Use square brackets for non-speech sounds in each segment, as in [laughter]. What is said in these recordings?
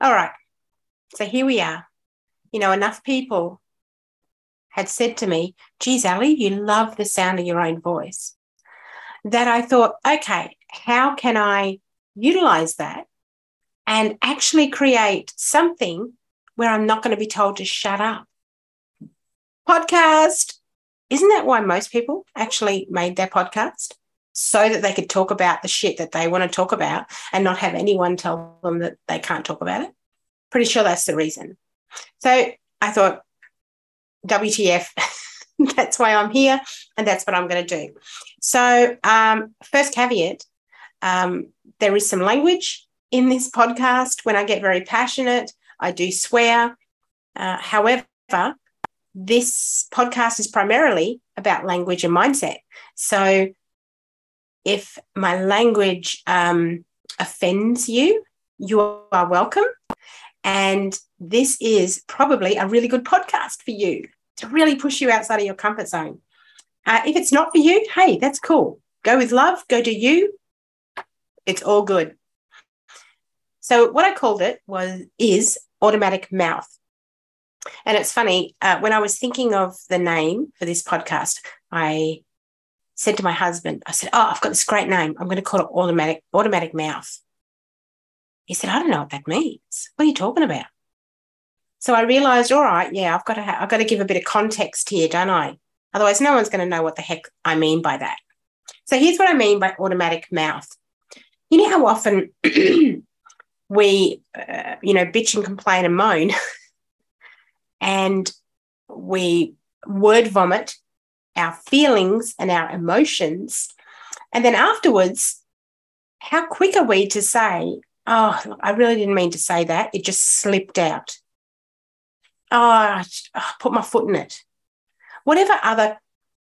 All right. So here we are. You know, enough people had said to me, geez, Ali, you love the sound of your own voice. That I thought, okay, how can I utilize that and actually create something where I'm not going to be told to shut up? Podcast. Isn't that why most people actually made their podcast? So that they could talk about the shit that they want to talk about and not have anyone tell them that they can't talk about it. Pretty sure that's the reason. So I thought, WTF. [laughs] that's why I'm here, and that's what I'm going to do. So, um, first caveat um, there is some language in this podcast. When I get very passionate, I do swear. Uh, however, this podcast is primarily about language and mindset. So, if my language um, offends you, you are welcome. And this is probably a really good podcast for you to really push you outside of your comfort zone. Uh, if it's not for you, hey, that's cool. Go with love, go do you. It's all good. So what I called it was is automatic mouth. And it's funny, uh, when I was thinking of the name for this podcast, I said to my husband, I said, Oh, I've got this great name. I'm going to call it automatic, automatic mouth. He said, I don't know what that means. What are you talking about? So I realized, all right, yeah, I've got to ha- I've got to give a bit of context here, don't I? Otherwise, no one's going to know what the heck I mean by that. So here's what I mean by automatic mouth. You know how often [clears throat] we, uh, you know, bitch and complain and moan, [laughs] and we word vomit our feelings and our emotions, and then afterwards, how quick are we to say, "Oh, I really didn't mean to say that; it just slipped out." Ah, oh, I ah, put my foot in it. Whatever other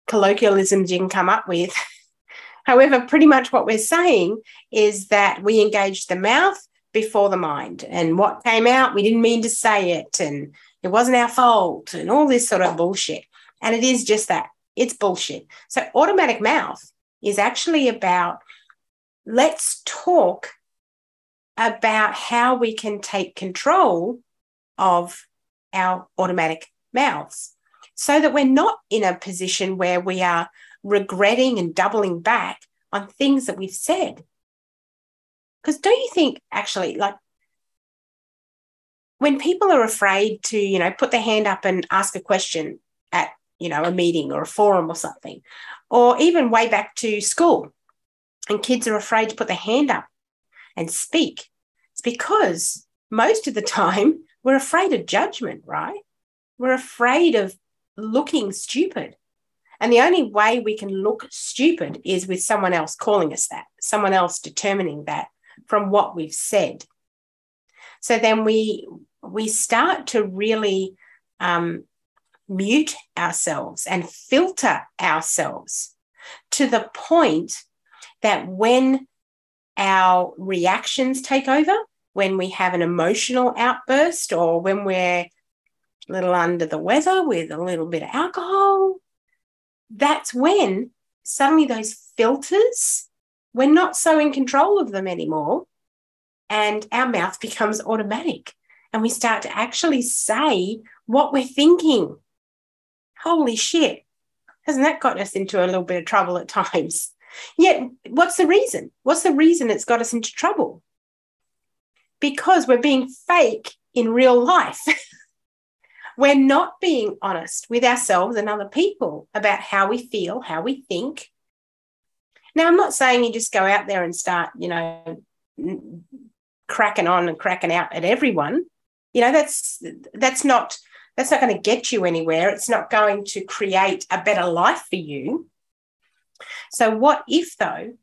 colloquialisms you can come up with. [laughs] However, pretty much what we're saying is that we engaged the mouth before the mind. And what came out, we didn't mean to say it. And it wasn't our fault and all this sort of bullshit. And it is just that it's bullshit. So, automatic mouth is actually about let's talk about how we can take control of our automatic mouths so that we're not in a position where we are regretting and doubling back on things that we've said. Because don't you think, actually, like when people are afraid to, you know, put their hand up and ask a question at, you know, a meeting or a forum or something, or even way back to school, and kids are afraid to put their hand up and speak, it's because most of the [laughs] time we're afraid of judgment, right? We're afraid of looking stupid. And the only way we can look stupid is with someone else calling us that, someone else determining that from what we've said. So then we we start to really um, mute ourselves and filter ourselves to the point that when our reactions take over, when we have an emotional outburst or when we're a little under the weather with a little bit of alcohol, that's when suddenly those filters, we're not so in control of them anymore. And our mouth becomes automatic. And we start to actually say what we're thinking. Holy shit. Hasn't that got us into a little bit of trouble at times? Yet, what's the reason? What's the reason it's got us into trouble? because we're being fake in real life. [laughs] we're not being honest with ourselves and other people about how we feel, how we think. Now, I'm not saying you just go out there and start, you know, cracking on and cracking out at everyone. You know, that's that's not that's not going to get you anywhere. It's not going to create a better life for you. So, what if though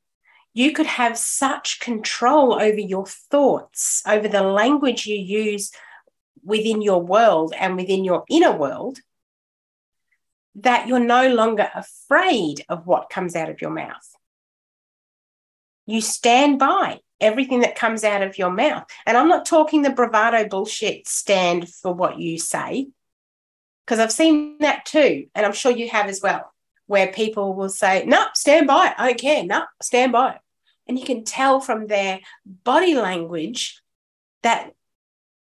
you could have such control over your thoughts, over the language you use within your world and within your inner world, that you're no longer afraid of what comes out of your mouth. You stand by everything that comes out of your mouth. And I'm not talking the bravado bullshit stand for what you say, because I've seen that too. And I'm sure you have as well, where people will say, no, stand by. I don't care. No, stand by. And you can tell from their body language that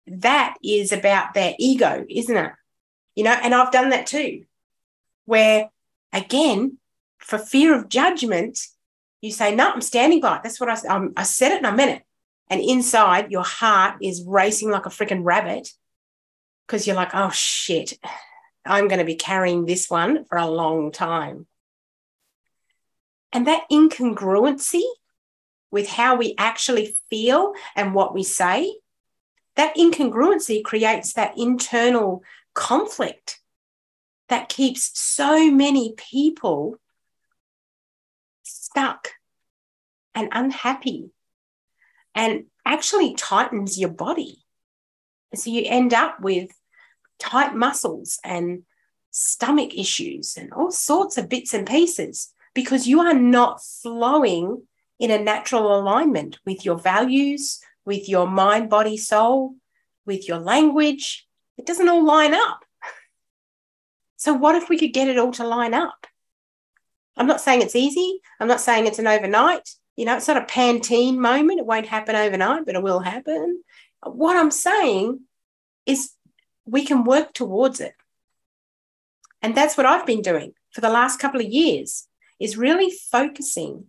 that is about their ego, isn't it? You know, and I've done that too, where again, for fear of judgment, you say, No, I'm standing by. That's what I, I'm, um, I said it and I meant it. And inside, your heart is racing like a freaking rabbit because you're like, Oh shit, I'm going to be carrying this one for a long time. And that incongruency with how we actually feel and what we say, that incongruency creates that internal conflict that keeps so many people stuck and unhappy and actually tightens your body. So you end up with tight muscles and stomach issues and all sorts of bits and pieces because you are not flowing in a natural alignment with your values, with your mind, body, soul, with your language. It doesn't all line up. [laughs] So, what if we could get it all to line up? I'm not saying it's easy. I'm not saying it's an overnight. You know, it's not a Pantene moment. It won't happen overnight, but it will happen. What I'm saying is we can work towards it. And that's what I've been doing for the last couple of years is really focusing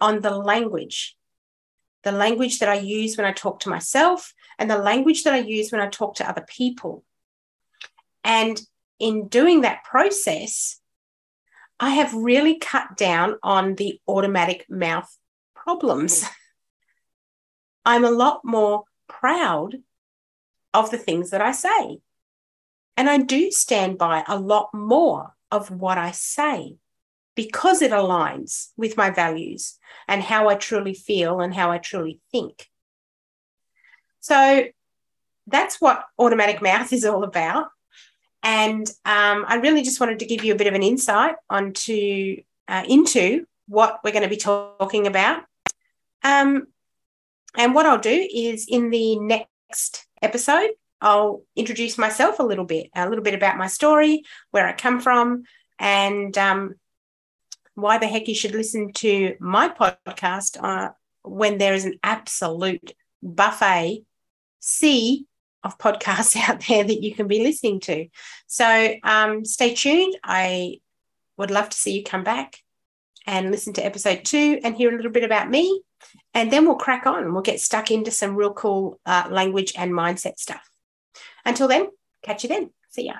on the language, the language that I use when I talk to myself and the language that I use when I talk to other people. And in doing that process, I have really cut down on the automatic mouth problems. [laughs] I'm a lot more proud of the things that I say. And I do stand by a lot more of what I say because it aligns with my values and how I truly feel and how I truly think. So that's what automatic mouth is all about. And um, I really just wanted to give you a bit of an insight onto uh, into what we're going to be talking about. Um, and what I'll do is in the next episode, I'll introduce myself a little bit, a little bit about my story, where I come from, and um, why the heck you should listen to my podcast uh, when there is an absolute buffet sea of podcasts [laughs] out there that you can be listening to. So um, stay tuned. I would love to see you come back and listen to episode two and hear a little bit about me. And then we'll crack on and we'll get stuck into some real cool uh, language and mindset stuff. Until then, catch you then. See ya.